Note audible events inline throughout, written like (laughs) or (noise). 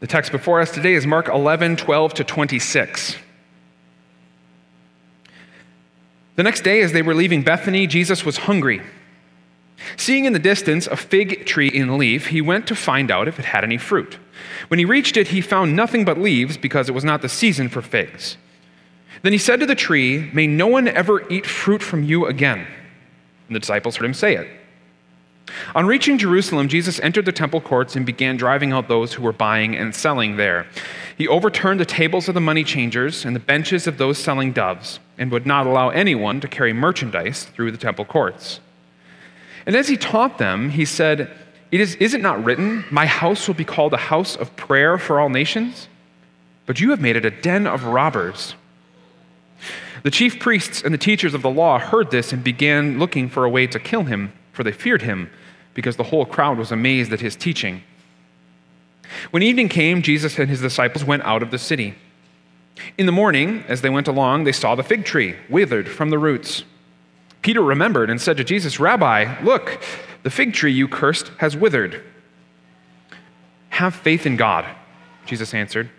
The text before us today is Mark 11, 12 to 26. The next day, as they were leaving Bethany, Jesus was hungry. Seeing in the distance a fig tree in leaf, he went to find out if it had any fruit. When he reached it, he found nothing but leaves because it was not the season for figs. Then he said to the tree, May no one ever eat fruit from you again. And the disciples heard him say it. On reaching Jerusalem, Jesus entered the temple courts and began driving out those who were buying and selling there. He overturned the tables of the money changers and the benches of those selling doves, and would not allow anyone to carry merchandise through the temple courts. And as he taught them, he said, it is, is it not written, My house will be called a house of prayer for all nations? But you have made it a den of robbers. The chief priests and the teachers of the law heard this and began looking for a way to kill him for they feared him, because the whole crowd was amazed at his teaching. When evening came, Jesus and his disciples went out of the city. In the morning, as they went along, they saw the fig tree withered from the roots. Peter remembered and said to Jesus, Rabbi, look, the fig tree you cursed has withered. Have faith in God, Jesus answered.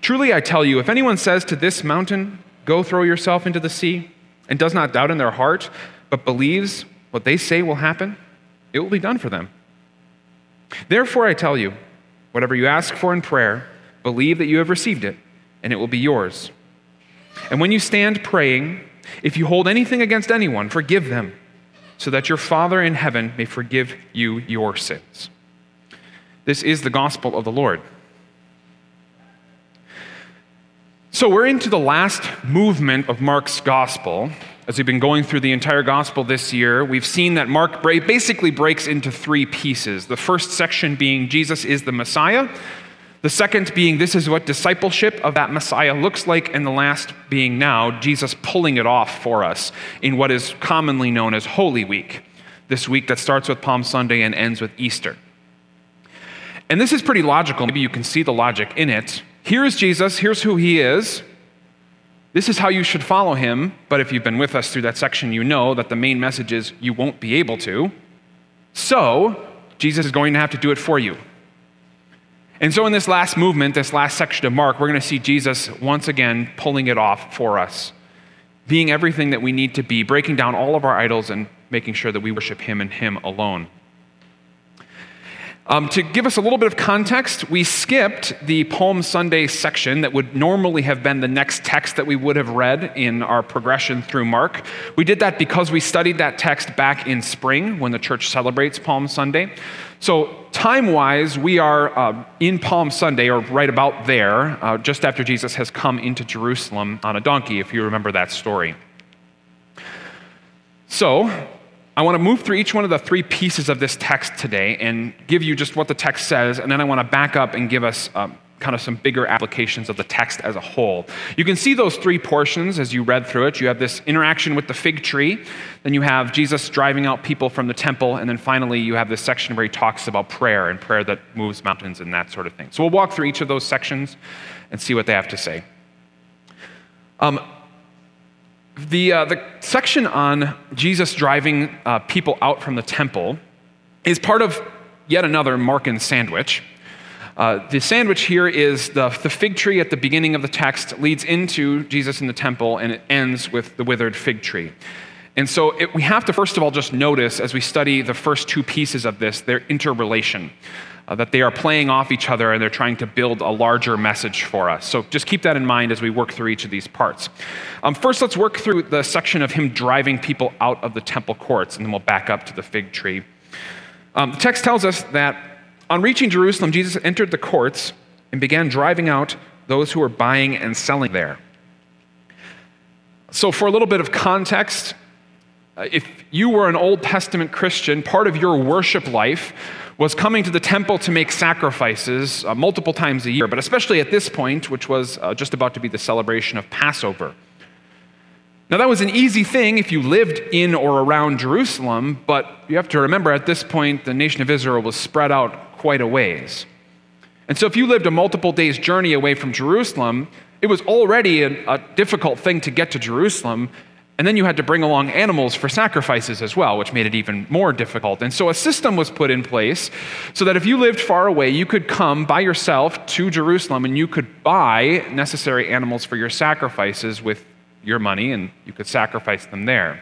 Truly, I tell you, if anyone says to this mountain, Go throw yourself into the sea, and does not doubt in their heart, but believes what they say will happen, it will be done for them. Therefore, I tell you, whatever you ask for in prayer, believe that you have received it, and it will be yours. And when you stand praying, if you hold anything against anyone, forgive them, so that your Father in heaven may forgive you your sins. This is the gospel of the Lord. So, we're into the last movement of Mark's gospel, as we've been going through the entire gospel this year, we've seen that Mark basically breaks into three pieces. The first section being Jesus is the Messiah, the second being this is what discipleship of that Messiah looks like, and the last being now Jesus pulling it off for us in what is commonly known as Holy Week, this week that starts with Palm Sunday and ends with Easter. And this is pretty logical. Maybe you can see the logic in it. Here is Jesus, here's who he is. This is how you should follow him, but if you've been with us through that section, you know that the main message is you won't be able to. So, Jesus is going to have to do it for you. And so, in this last movement, this last section of Mark, we're going to see Jesus once again pulling it off for us, being everything that we need to be, breaking down all of our idols and making sure that we worship Him and Him alone. Um, to give us a little bit of context, we skipped the Palm Sunday section that would normally have been the next text that we would have read in our progression through Mark. We did that because we studied that text back in spring when the church celebrates Palm Sunday. So, time wise, we are uh, in Palm Sunday, or right about there, uh, just after Jesus has come into Jerusalem on a donkey, if you remember that story. So, I want to move through each one of the three pieces of this text today and give you just what the text says, and then I want to back up and give us um, kind of some bigger applications of the text as a whole. You can see those three portions as you read through it. You have this interaction with the fig tree, then you have Jesus driving out people from the temple, and then finally you have this section where he talks about prayer and prayer that moves mountains and that sort of thing. So we'll walk through each of those sections and see what they have to say. Um, the, uh, the section on Jesus driving uh, people out from the temple is part of yet another Markan sandwich. Uh, the sandwich here is the, the fig tree at the beginning of the text leads into Jesus in the temple and it ends with the withered fig tree. And so it, we have to, first of all, just notice as we study the first two pieces of this, their interrelation uh, that they are playing off each other and they're trying to build a larger message for us. So just keep that in mind as we work through each of these parts. Um, first, let's work through the section of him driving people out of the temple courts, and then we'll back up to the fig tree. Um, the text tells us that on reaching Jerusalem, Jesus entered the courts and began driving out those who were buying and selling there. So, for a little bit of context, if you were an Old Testament Christian, part of your worship life was coming to the temple to make sacrifices uh, multiple times a year, but especially at this point, which was uh, just about to be the celebration of Passover. Now, that was an easy thing if you lived in or around Jerusalem, but you have to remember at this point, the nation of Israel was spread out quite a ways. And so, if you lived a multiple days' journey away from Jerusalem, it was already a, a difficult thing to get to Jerusalem. And then you had to bring along animals for sacrifices as well, which made it even more difficult. And so a system was put in place so that if you lived far away, you could come by yourself to Jerusalem and you could buy necessary animals for your sacrifices with your money and you could sacrifice them there.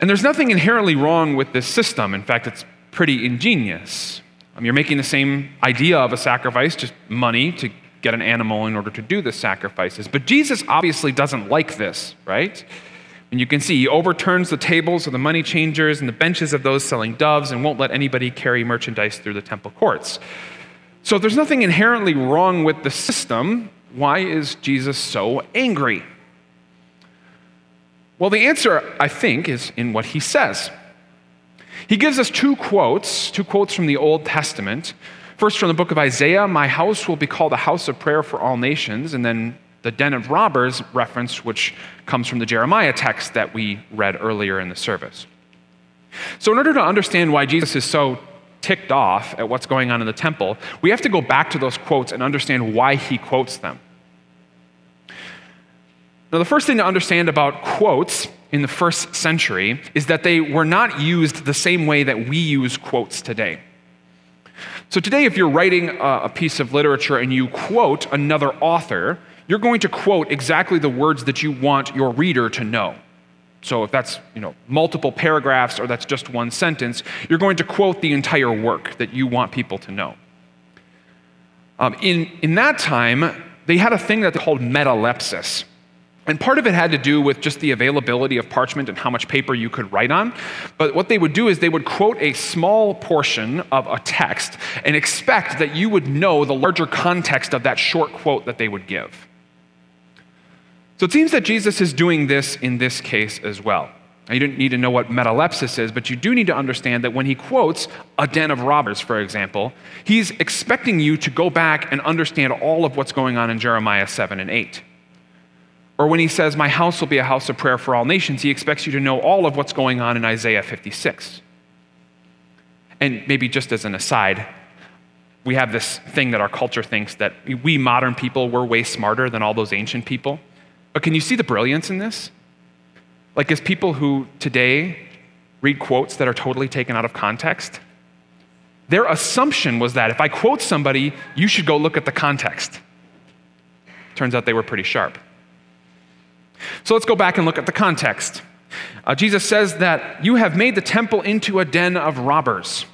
And there's nothing inherently wrong with this system. In fact, it's pretty ingenious. Um, you're making the same idea of a sacrifice, just money to get an animal in order to do the sacrifices. But Jesus obviously doesn't like this, right? And you can see he overturns the tables of the money changers and the benches of those selling doves and won't let anybody carry merchandise through the temple courts. So if there's nothing inherently wrong with the system, why is Jesus so angry? Well, the answer, I think, is in what he says. He gives us two quotes, two quotes from the Old Testament First, from the book of Isaiah, my house will be called a house of prayer for all nations. And then the den of robbers reference, which comes from the Jeremiah text that we read earlier in the service. So, in order to understand why Jesus is so ticked off at what's going on in the temple, we have to go back to those quotes and understand why he quotes them. Now, the first thing to understand about quotes in the first century is that they were not used the same way that we use quotes today. So, today, if you're writing a piece of literature and you quote another author, you're going to quote exactly the words that you want your reader to know. So, if that's you know, multiple paragraphs or that's just one sentence, you're going to quote the entire work that you want people to know. Um, in, in that time, they had a thing that they called metalepsis. And part of it had to do with just the availability of parchment and how much paper you could write on. But what they would do is they would quote a small portion of a text and expect that you would know the larger context of that short quote that they would give. So it seems that Jesus is doing this in this case as well. Now, you don't need to know what metalepsis is, but you do need to understand that when he quotes a den of robbers, for example, he's expecting you to go back and understand all of what's going on in Jeremiah 7 and 8. Or when he says, My house will be a house of prayer for all nations, he expects you to know all of what's going on in Isaiah 56. And maybe just as an aside, we have this thing that our culture thinks that we modern people, we're way smarter than all those ancient people. But can you see the brilliance in this? Like, as people who today read quotes that are totally taken out of context, their assumption was that if I quote somebody, you should go look at the context. Turns out they were pretty sharp. So let's go back and look at the context. Uh, Jesus says that you have made the temple into a den of robbers.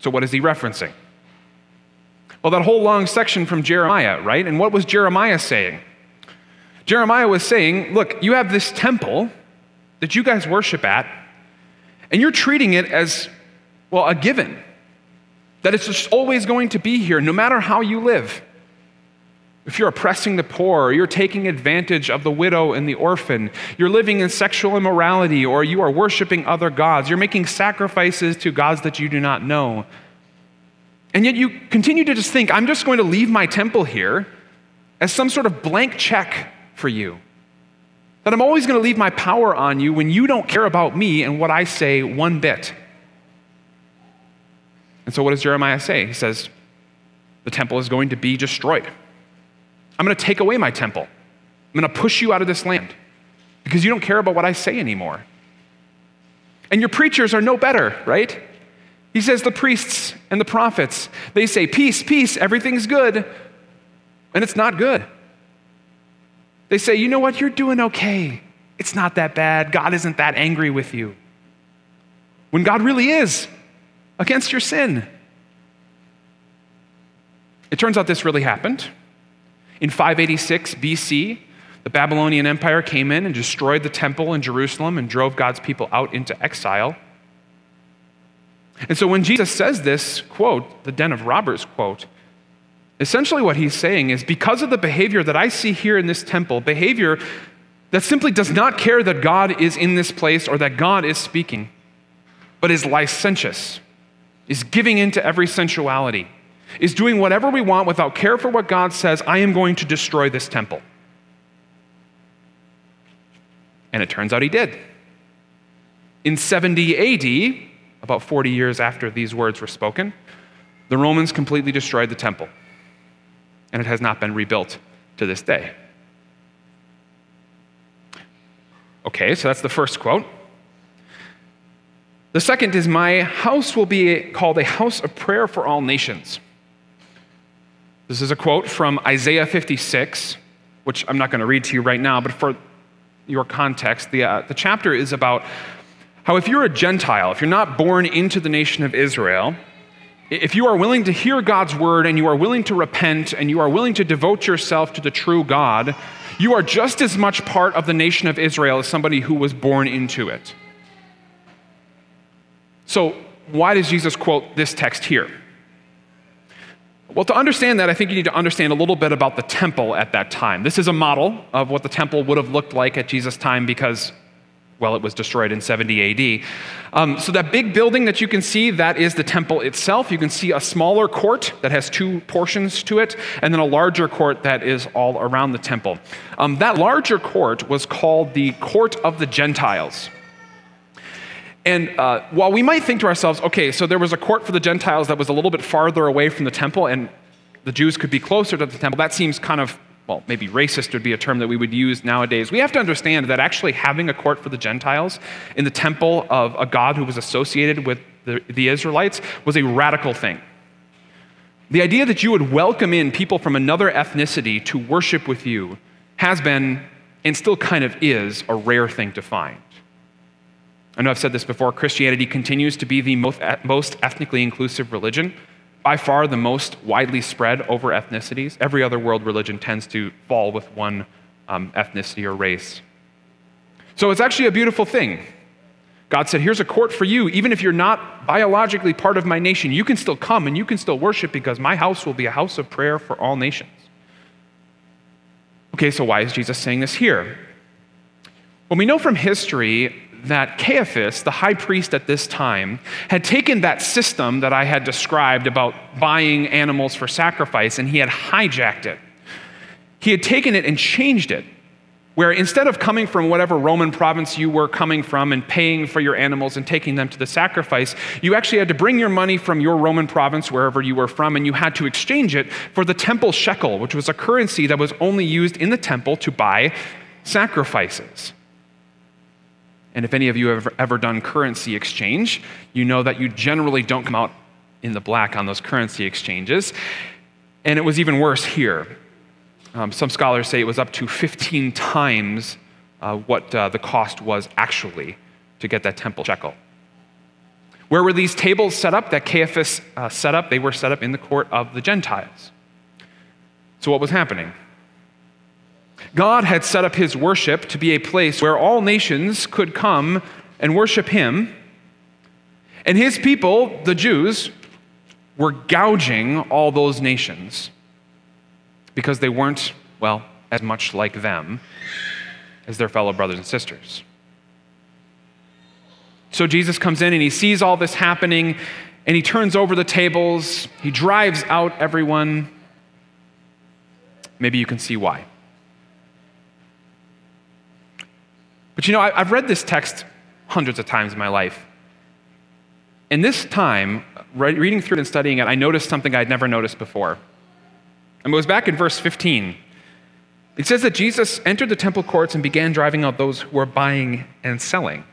So, what is he referencing? Well, that whole long section from Jeremiah, right? And what was Jeremiah saying? Jeremiah was saying, Look, you have this temple that you guys worship at, and you're treating it as, well, a given. That it's just always going to be here, no matter how you live if you're oppressing the poor, or you're taking advantage of the widow and the orphan, you're living in sexual immorality, or you are worshiping other gods, you're making sacrifices to gods that you do not know. And yet you continue to just think, I'm just going to leave my temple here as some sort of blank check for you. That I'm always going to leave my power on you when you don't care about me and what I say one bit. And so, what does Jeremiah say? He says, The temple is going to be destroyed. I'm going to take away my temple. I'm going to push you out of this land because you don't care about what I say anymore. And your preachers are no better, right? He says the priests and the prophets, they say, Peace, peace, everything's good. And it's not good. They say, You know what? You're doing okay. It's not that bad. God isn't that angry with you. When God really is against your sin. It turns out this really happened. In 586 BC, the Babylonian Empire came in and destroyed the temple in Jerusalem and drove God's people out into exile. And so when Jesus says this quote, the den of robbers quote, essentially what he's saying is because of the behavior that I see here in this temple, behavior that simply does not care that God is in this place or that God is speaking, but is licentious, is giving in to every sensuality is doing whatever we want without care for what God says, I am going to destroy this temple. And it turns out he did. In 70 AD, about 40 years after these words were spoken, the Romans completely destroyed the temple. And it has not been rebuilt to this day. Okay, so that's the first quote. The second is, My house will be called a house of prayer for all nations. This is a quote from Isaiah 56, which I'm not going to read to you right now, but for your context, the, uh, the chapter is about how if you're a Gentile, if you're not born into the nation of Israel, if you are willing to hear God's word and you are willing to repent and you are willing to devote yourself to the true God, you are just as much part of the nation of Israel as somebody who was born into it. So, why does Jesus quote this text here? Well, to understand that, I think you need to understand a little bit about the temple at that time. This is a model of what the temple would have looked like at Jesus' time because, well, it was destroyed in 70 AD. Um, so, that big building that you can see, that is the temple itself. You can see a smaller court that has two portions to it, and then a larger court that is all around the temple. Um, that larger court was called the Court of the Gentiles. And uh, while we might think to ourselves, okay, so there was a court for the Gentiles that was a little bit farther away from the temple, and the Jews could be closer to the temple, that seems kind of, well, maybe racist would be a term that we would use nowadays. We have to understand that actually having a court for the Gentiles in the temple of a God who was associated with the, the Israelites was a radical thing. The idea that you would welcome in people from another ethnicity to worship with you has been, and still kind of is, a rare thing to find. I know I've said this before Christianity continues to be the most ethnically inclusive religion, by far the most widely spread over ethnicities. Every other world religion tends to fall with one um, ethnicity or race. So it's actually a beautiful thing. God said, Here's a court for you. Even if you're not biologically part of my nation, you can still come and you can still worship because my house will be a house of prayer for all nations. Okay, so why is Jesus saying this here? Well, we know from history that Caiaphas, the high priest at this time, had taken that system that I had described about buying animals for sacrifice and he had hijacked it. He had taken it and changed it, where instead of coming from whatever Roman province you were coming from and paying for your animals and taking them to the sacrifice, you actually had to bring your money from your Roman province, wherever you were from, and you had to exchange it for the temple shekel, which was a currency that was only used in the temple to buy sacrifices. And if any of you have ever, done currency exchange, you know that you generally don't come out in the black on those currency exchanges. And it was even worse here. Um, some scholars say it was up to 15 times uh, what uh, the cost was actually to get that temple shekel. Where were these tables set up that Caiaphas uh, set up? They were set up in the court of the Gentiles. So, what was happening? God had set up his worship to be a place where all nations could come and worship him. And his people, the Jews, were gouging all those nations because they weren't, well, as much like them as their fellow brothers and sisters. So Jesus comes in and he sees all this happening and he turns over the tables, he drives out everyone. Maybe you can see why. But you know, I, have read this text hundreds of times in my life. And this time, reading through it and studying it, I noticed something I'd never noticed before. And it was back in verse 15. It says that Jesus entered the temple courts and began driving out those who were buying and selling.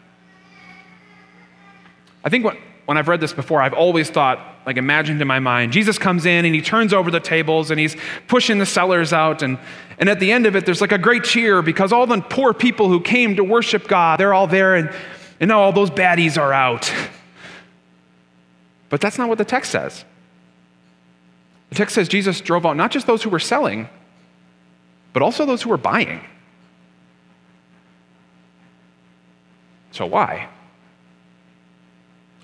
I think when, when I've read this before, I've always thought, like imagined in my mind, Jesus comes in and he turns over the tables and he's pushing the sellers out. And, and at the end of it, there's like a great cheer because all the poor people who came to worship God, they're all there and, and now all those baddies are out. But that's not what the text says. The text says Jesus drove out not just those who were selling, but also those who were buying. So why?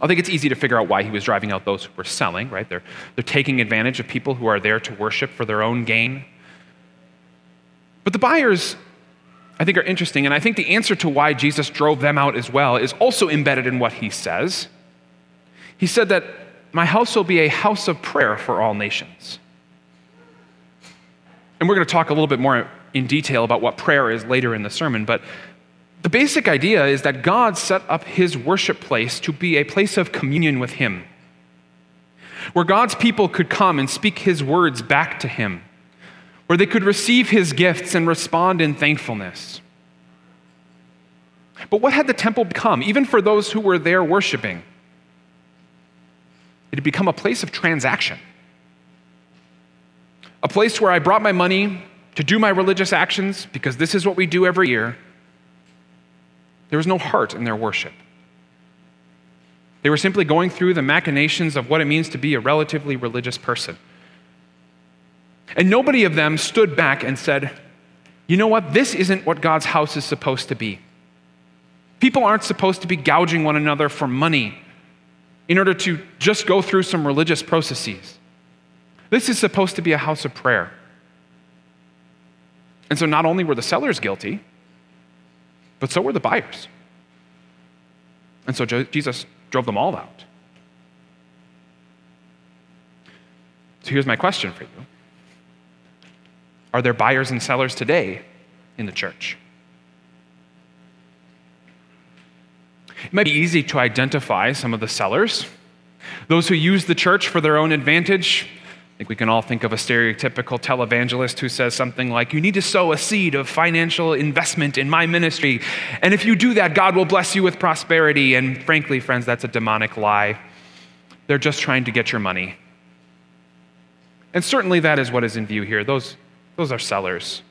I think it's easy to figure out why he was driving out those who were selling, right? They're, they're taking advantage of people who are there to worship for their own gain. But the buyers, I think, are interesting. And I think the answer to why Jesus drove them out as well is also embedded in what he says. He said that my house will be a house of prayer for all nations. And we're going to talk a little bit more in detail about what prayer is later in the sermon, but the basic idea is that God set up his worship place to be a place of communion with him, where God's people could come and speak his words back to him, where they could receive his gifts and respond in thankfulness. But what had the temple become, even for those who were there worshiping? It had become a place of transaction, a place where I brought my money to do my religious actions because this is what we do every year. There was no heart in their worship. They were simply going through the machinations of what it means to be a relatively religious person. And nobody of them stood back and said, you know what? This isn't what God's house is supposed to be. People aren't supposed to be gouging one another for money in order to just go through some religious processes. This is supposed to be a house of prayer. And so not only were the sellers guilty, but so were the buyers. And so Jesus drove them all out. So here's my question for you Are there buyers and sellers today in the church? It might be easy to identify some of the sellers, those who use the church for their own advantage. I think we can all think of a stereotypical televangelist who says something like, You need to sow a seed of financial investment in my ministry. And if you do that, God will bless you with prosperity. And frankly, friends, that's a demonic lie. They're just trying to get your money. And certainly that is what is in view here. Those, those are sellers.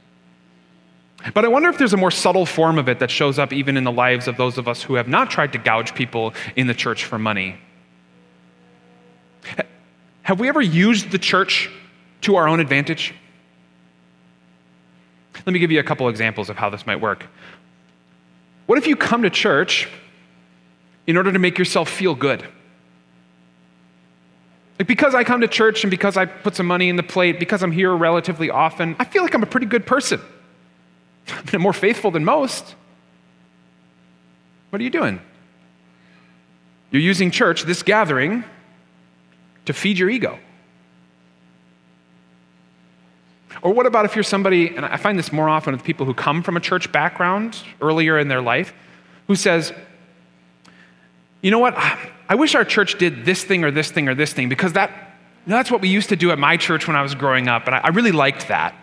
But I wonder if there's a more subtle form of it that shows up even in the lives of those of us who have not tried to gouge people in the church for money. Have we ever used the church to our own advantage? Let me give you a couple examples of how this might work. What if you come to church in order to make yourself feel good? Like because I come to church and because I put some money in the plate, because I'm here relatively often, I feel like I'm a pretty good person. (laughs) I'm more faithful than most. What are you doing? You're using church, this gathering, to feed your ego. Or what about if you're somebody, and I find this more often with people who come from a church background earlier in their life, who says, you know what, I wish our church did this thing or this thing or this thing because that, you know, that's what we used to do at my church when I was growing up, and I, I really liked that.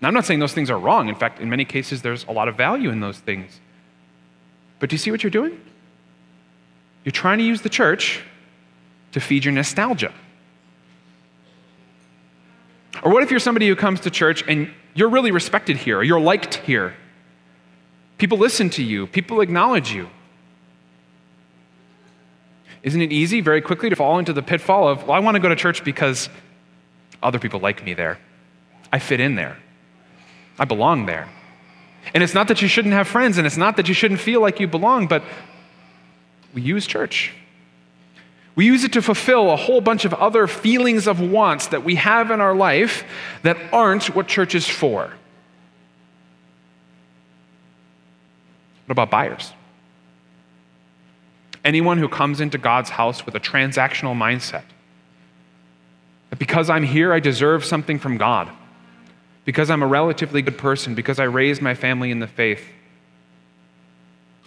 Now, I'm not saying those things are wrong. In fact, in many cases, there's a lot of value in those things. But do you see what you're doing? You're trying to use the church to feed your nostalgia. Or what if you're somebody who comes to church and you're really respected here, or you're liked here? People listen to you, people acknowledge you. Isn't it easy very quickly to fall into the pitfall of, well, I want to go to church because other people like me there? I fit in there. I belong there. And it's not that you shouldn't have friends, and it's not that you shouldn't feel like you belong, but we use church we use it to fulfill a whole bunch of other feelings of wants that we have in our life that aren't what church is for. What about buyers? Anyone who comes into God's house with a transactional mindset that because I'm here, I deserve something from God, because I'm a relatively good person, because I raised my family in the faith,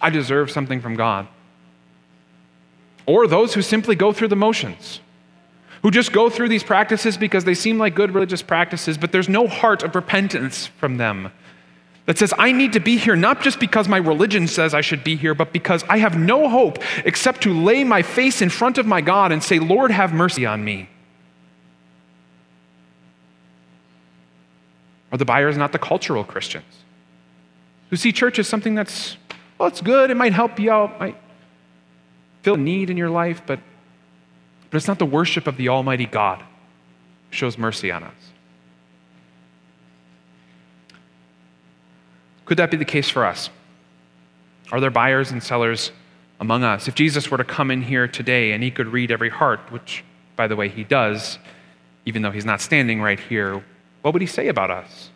I deserve something from God or those who simply go through the motions, who just go through these practices because they seem like good religious practices, but there's no heart of repentance from them that says, I need to be here not just because my religion says I should be here, but because I have no hope except to lay my face in front of my God and say, Lord, have mercy on me. Are the buyers not the cultural Christians who see church as something that's, well, it's good, it might help you out, might fill a need in your life, but, but it's not the worship of the Almighty God who shows mercy on us. Could that be the case for us? Are there buyers and sellers among us? If Jesus were to come in here today and he could read every heart, which, by the way, he does, even though he's not standing right here, what would he say about us?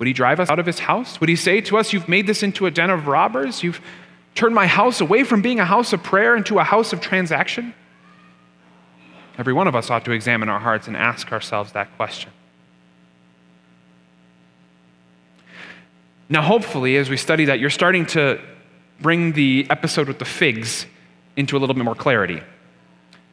Would he drive us out of his house? Would he say to us, You've made this into a den of robbers? You've Turn my house away from being a house of prayer into a house of transaction? Every one of us ought to examine our hearts and ask ourselves that question. Now, hopefully, as we study that, you're starting to bring the episode with the figs into a little bit more clarity.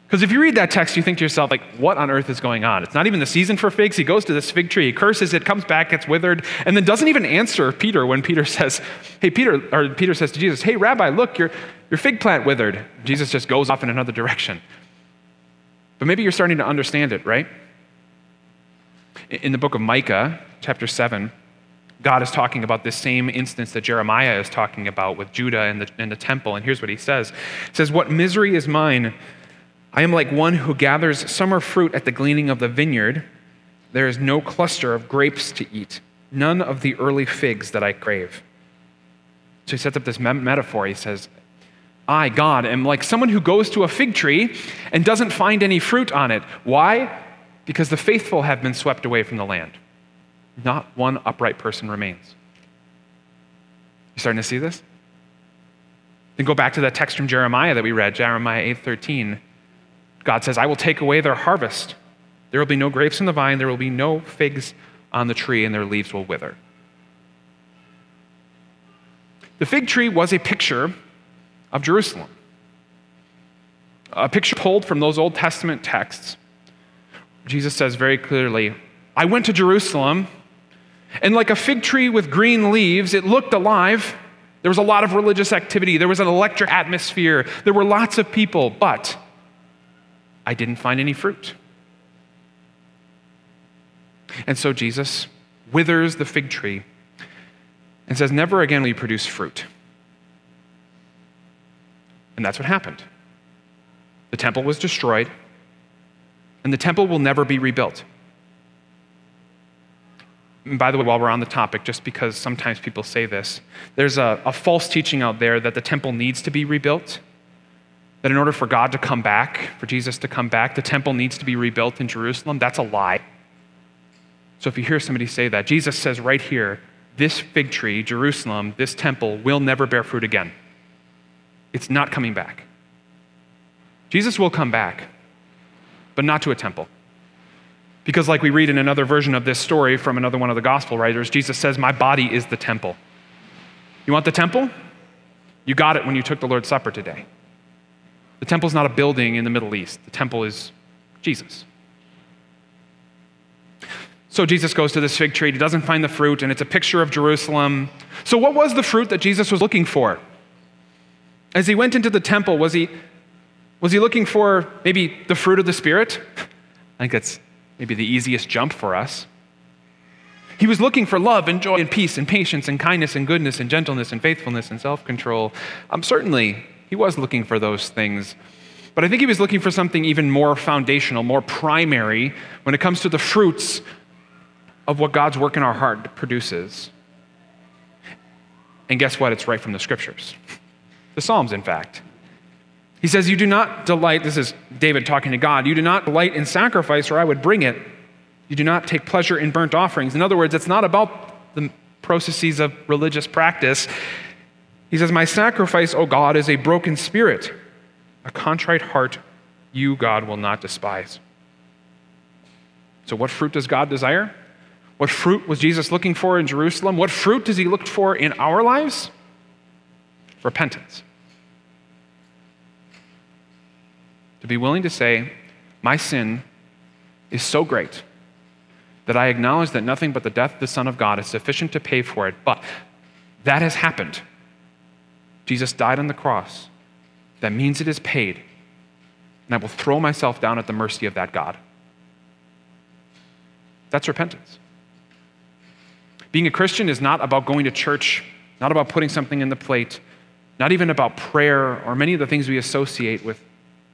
Because if you read that text, you think to yourself, like, what on earth is going on? It's not even the season for figs. He goes to this fig tree, he curses it, comes back, gets withered, and then doesn't even answer Peter when Peter (laughs) says, Hey, Peter, or Peter says to Jesus, Hey, Rabbi, look, your, your fig plant withered. Jesus just goes off in another direction. But maybe you're starting to understand it, right? In the book of Micah, chapter 7, God is talking about this same instance that Jeremiah is talking about with Judah and the, and the temple. And here's what he says He says, What misery is mine I am like one who gathers summer fruit at the gleaning of the vineyard. There is no cluster of grapes to eat, none of the early figs that I crave. So he sets up this metaphor. He says, I, God, am like someone who goes to a fig tree and doesn't find any fruit on it. Why? Because the faithful have been swept away from the land. Not one upright person remains. You starting to see this? Then go back to that text from Jeremiah that we read, Jeremiah 8:13. God says, I will take away their harvest. There will be no grapes in the vine, there will be no figs on the tree, and their leaves will wither. The fig tree was a picture of Jerusalem, a picture pulled from those Old Testament texts. Jesus says very clearly, I went to Jerusalem, and like a fig tree with green leaves, it looked alive. There was a lot of religious activity, there was an electric atmosphere, there were lots of people, but I didn't find any fruit. And so Jesus withers the fig tree and says, Never again will you produce fruit. And that's what happened. The temple was destroyed, and the temple will never be rebuilt. And by the way, while we're on the topic, just because sometimes people say this, there's a, a false teaching out there that the temple needs to be rebuilt. That in order for God to come back, for Jesus to come back, the temple needs to be rebuilt in Jerusalem. That's a lie. So if you hear somebody say that, Jesus says right here, this fig tree, Jerusalem, this temple will never bear fruit again. It's not coming back. Jesus will come back, but not to a temple. Because, like we read in another version of this story from another one of the gospel writers, Jesus says, My body is the temple. You want the temple? You got it when you took the Lord's Supper today. The temple is not a building in the Middle East, the temple is Jesus. So Jesus goes to this fig tree. He doesn't find the fruit, and it's a picture of Jerusalem. So, what was the fruit that Jesus was looking for? As he went into the temple, was he, was he looking for maybe the fruit of the Spirit? I think that's maybe the easiest jump for us. He was looking for love and joy and peace and patience and kindness and goodness and gentleness and faithfulness and self control. Um, certainly, he was looking for those things. But I think he was looking for something even more foundational, more primary when it comes to the fruits of what God's work in our heart produces. And guess what? It's right from the scriptures. (laughs) The Psalms, in fact. He says, You do not delight, this is David talking to God, you do not delight in sacrifice, or I would bring it. You do not take pleasure in burnt offerings. In other words, it's not about the processes of religious practice. He says, My sacrifice, O God, is a broken spirit. A contrite heart, you, God, will not despise. So, what fruit does God desire? What fruit was Jesus looking for in Jerusalem? What fruit does he look for in our lives? Repentance. To be willing to say, My sin is so great that I acknowledge that nothing but the death of the Son of God is sufficient to pay for it, but that has happened. Jesus died on the cross. That means it is paid. And I will throw myself down at the mercy of that God. That's repentance. Being a Christian is not about going to church, not about putting something in the plate, not even about prayer or many of the things we associate with,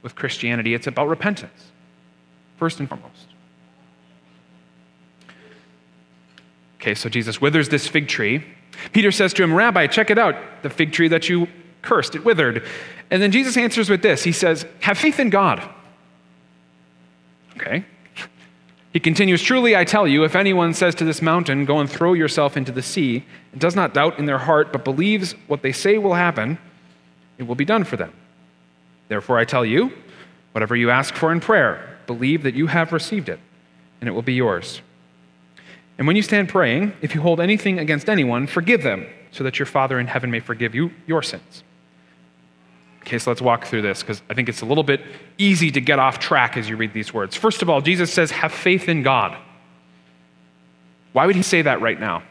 with Christianity. It's about repentance, first and foremost. Okay, so Jesus withers this fig tree Peter says to him, Rabbi, check it out, the fig tree that you cursed, it withered. And then Jesus answers with this He says, Have faith in God. Okay. He continues, Truly I tell you, if anyone says to this mountain, Go and throw yourself into the sea, and does not doubt in their heart, but believes what they say will happen, it will be done for them. Therefore I tell you, whatever you ask for in prayer, believe that you have received it, and it will be yours. And when you stand praying, if you hold anything against anyone, forgive them, so that your Father in heaven may forgive you your sins. Okay, so let's walk through this because I think it's a little bit easy to get off track as you read these words. First of all, Jesus says, Have faith in God. Why would he say that right now?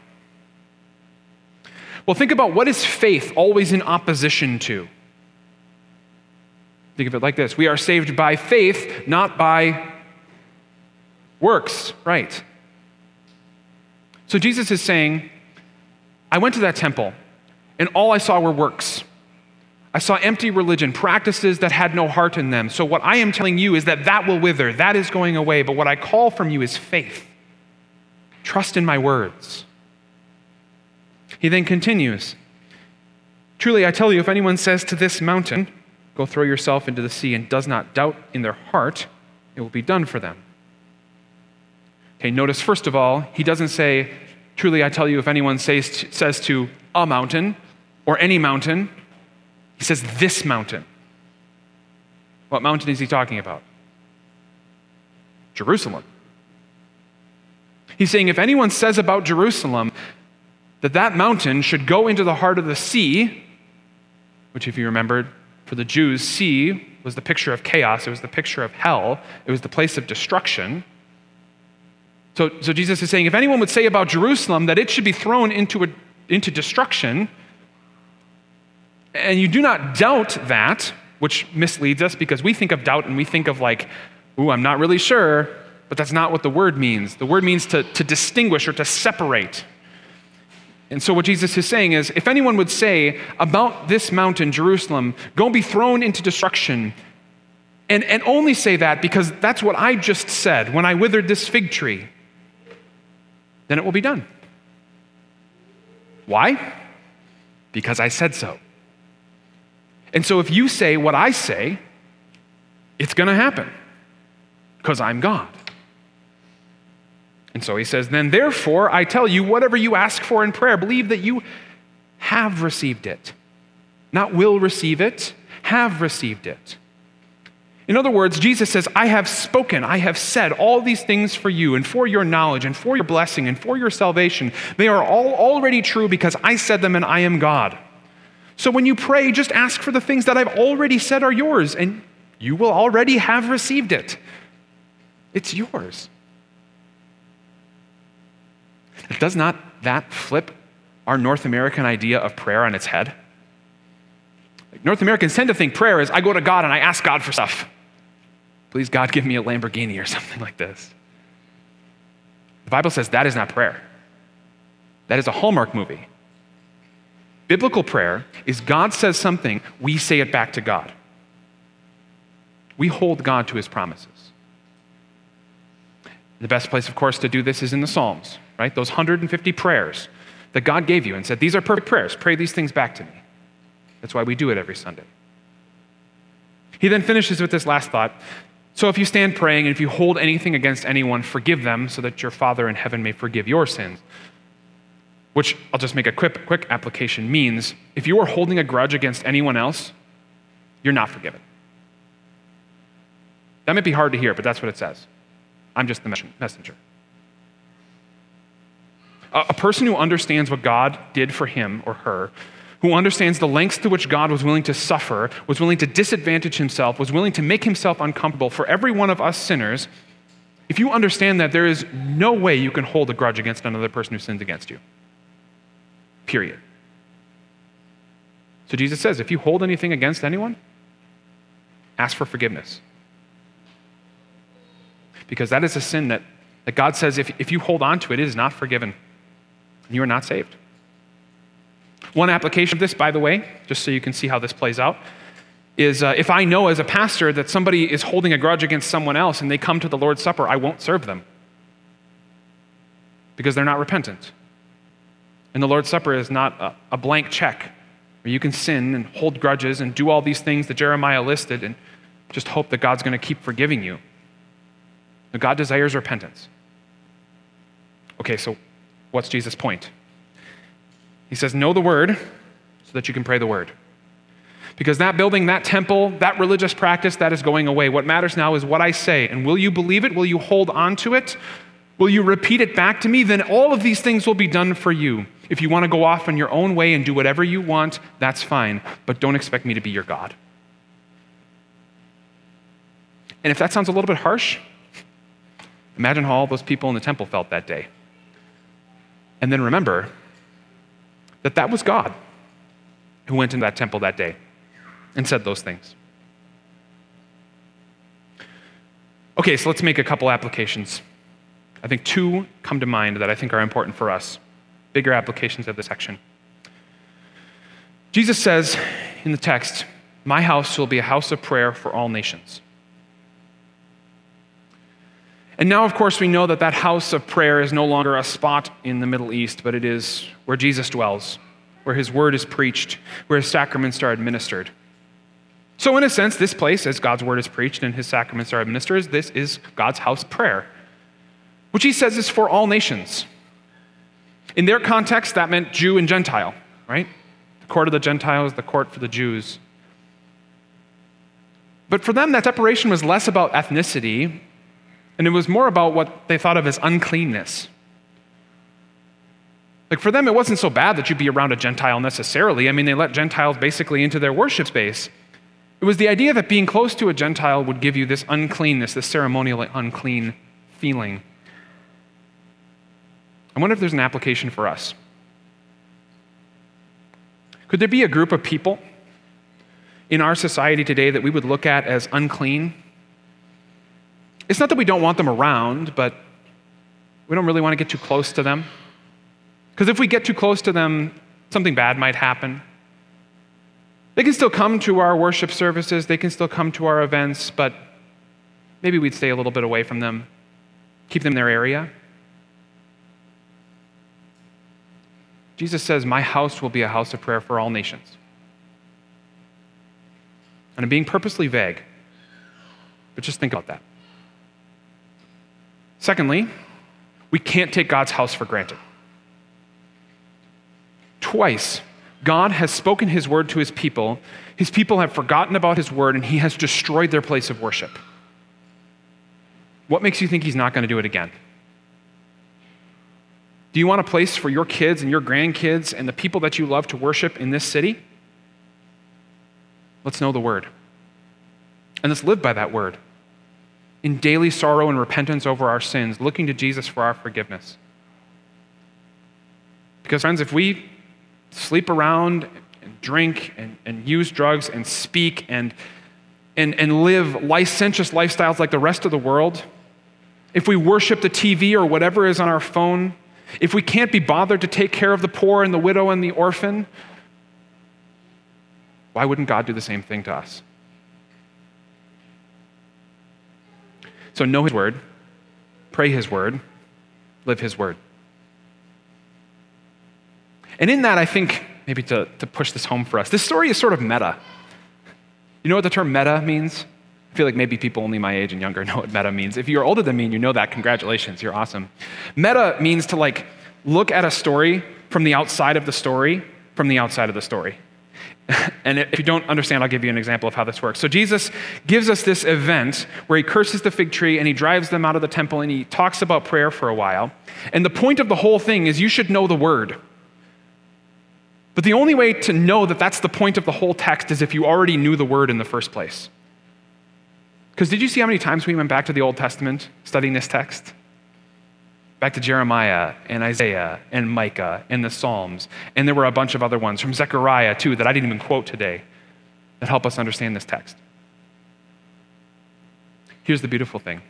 Well, think about what is faith always in opposition to? Think of it like this We are saved by faith, not by works, right? So Jesus is saying, I went to that temple, and all I saw were works. I saw empty religion, practices that had no heart in them. So, what I am telling you is that that will wither, that is going away. But what I call from you is faith. Trust in my words. He then continues Truly, I tell you, if anyone says to this mountain, Go throw yourself into the sea, and does not doubt in their heart, it will be done for them. Okay, notice first of all, he doesn't say, Truly, I tell you, if anyone says, says to a mountain or any mountain, he says, This mountain. What mountain is he talking about? Jerusalem. He's saying if anyone says about Jerusalem that that mountain should go into the heart of the sea, which, if you remembered, for the Jews, sea was the picture of chaos, it was the picture of hell, it was the place of destruction. So, so Jesus is saying if anyone would say about Jerusalem that it should be thrown into, a, into destruction, and you do not doubt that, which misleads us because we think of doubt and we think of like, ooh, I'm not really sure, but that's not what the word means. The word means to, to distinguish or to separate. And so, what Jesus is saying is if anyone would say about this mountain, Jerusalem, go be thrown into destruction, and, and only say that because that's what I just said when I withered this fig tree, then it will be done. Why? Because I said so. And so if you say what I say, it's going to happen because I'm God. And so he says, Then therefore, I tell you, whatever you ask for in prayer, believe that you have received it. Not will receive it, have received it. In other words, Jesus says, I have spoken, I have said all these things for you and for your knowledge and for your blessing and for your salvation. They are all already true because I said them and I am God. So when you pray, just ask for the things that I've already said are yours, and you will already have received it. It's yours. Does not that flip our North American idea of prayer on its head? North Americans tend to think prayer is I go to God and I ask God for stuff. Please, God, give me a Lamborghini or (laughs) something like this. The Bible says that is not prayer. That is a Hallmark movie. Biblical prayer is God says something, we say it back to God. We hold God to his promises. The best place, of course, to do this is in the Psalms, right? Those 150 prayers that God gave you and said, These are perfect prayers. Pray these things back to me. That's why we do it every Sunday. He then finishes with this last thought. So if you stand praying and if you hold anything against anyone, forgive them so that your Father in heaven may forgive your sins which I'll just make a quick, quick application, means if you are holding a grudge against anyone else, you're not forgiven. That might be hard to hear, but that's what it says. I'm just the messenger. A, person who understands what God did for him or her, who understands the lengths to which God was willing to suffer, was willing to disadvantage himself, was willing to make himself uncomfortable for every one of us sinners, if you understand that, there is no way you can hold a grudge against another person who sins against you. Period. So Jesus says if you hold anything against anyone, ask for forgiveness. Because that is a sin that, that God says if, if you hold on to it, it is not forgiven. And you are not saved. One application of this, by the way, just so you can see how this plays out, is uh, if I know as a pastor that somebody is holding a grudge against someone else and they come to the Lord's Supper, I won't serve them because they're not repentant. And the Lord's Supper is not a, a blank check where you can sin and hold grudges and do all these things that Jeremiah listed and just hope that God's going to keep forgiving you. But God desires repentance. Okay, so what's Jesus' point? He says, Know the word so that you can pray the word. Because that building, that temple, that religious practice, that is going away. What matters now is what I say. And will you believe it? Will you hold on to it? Will you repeat it back to me? Then all of these things will be done for you. If you want to go off on your own way and do whatever you want, that's fine. But don't expect me to be your God. And if that sounds a little bit harsh, imagine how all those people in the temple felt that day. And then remember that that was God who went into that temple that day and said those things. Okay, so let's make a couple applications. I think two come to mind that I think are important for us, bigger applications of this section. Jesus says in the text, My house will be a house of prayer for all nations. And now, of course, we know that that house of prayer is no longer a spot in the Middle East, but it is where Jesus dwells, where his word is preached, where his sacraments are administered. So, in a sense, this place, as God's word is preached and his sacraments are administered, this is God's house prayer, which he says is for all nations. In their context, that meant Jew and Gentile, right? The court of the Gentiles, the court for the Jews. But for them, that separation was less about ethnicity and it was more about what they thought of as uncleanness. Like for them, it wasn't so bad that you'd be around a Gentile necessarily. I mean, they let Gentiles basically into their worship space. It was the idea that being close to a Gentile would give you this uncleanness, this ceremonially unclean feeling. I wonder if there's an application for us. Could there be a group of people in our society today that we would look at as unclean? It's not that we don't want them around, but we don't really want to get too close to them. Because if we get too close to them, something bad might happen. They can still come to our worship services, they can still come to our events, but maybe we'd stay a little bit away from them, keep them in their area. Jesus says, My house will be a house of prayer for all nations. And I'm being purposely vague, but just think about that. Secondly, we can't take God's house for granted. Twice, God has spoken his word to his people. His people have forgotten about his word, and he has destroyed their place of worship. What makes you think he's not going to do it again? Do you want a place for your kids and your grandkids and the people that you love to worship in this city? Let's know the word. And let's live by that word in daily sorrow and repentance over our sins, looking to Jesus for our forgiveness. Because, friends, if we sleep around and drink and, and use drugs and speak and, and, and live licentious lifestyles like the rest of the world, if we worship the TV or whatever is on our phone, if we can't be bothered to take care of the poor and the widow and the orphan, why wouldn't God do the same thing to us? So know His word, pray His word, live His word. And in that, I think, maybe to, to push this home for us, this story is sort of meta. You know what the term meta means? I feel like maybe people only my age and younger (laughs) know what meta means. If you're older than me and you know that, congratulations, you're awesome. Meta means to like look at a story from the outside of the story, from the outside of the story. (laughs) And if you don't understand, I'll give you an example of how this works. So, Jesus gives us this event where he curses the fig tree and he drives them out of the temple and he talks about prayer for a while. And the point of the whole thing is you should know the word. But the only way to know that that's the point of the whole text is if you already knew the word in the first place. Because did you see how many times we went back to the Old Testament studying this text? Back to Jeremiah and Isaiah and Micah and the Psalms. And there were a bunch of other ones from Zechariah, too, that I didn't even quote today that help us understand this text. Here's the beautiful thing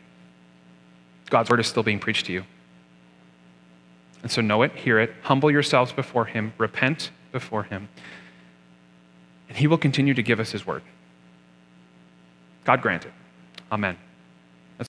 God's word is still being preached to you. And so know it, hear it, humble yourselves before Him, repent before Him, and He will continue to give us His word. God grant it. Amen.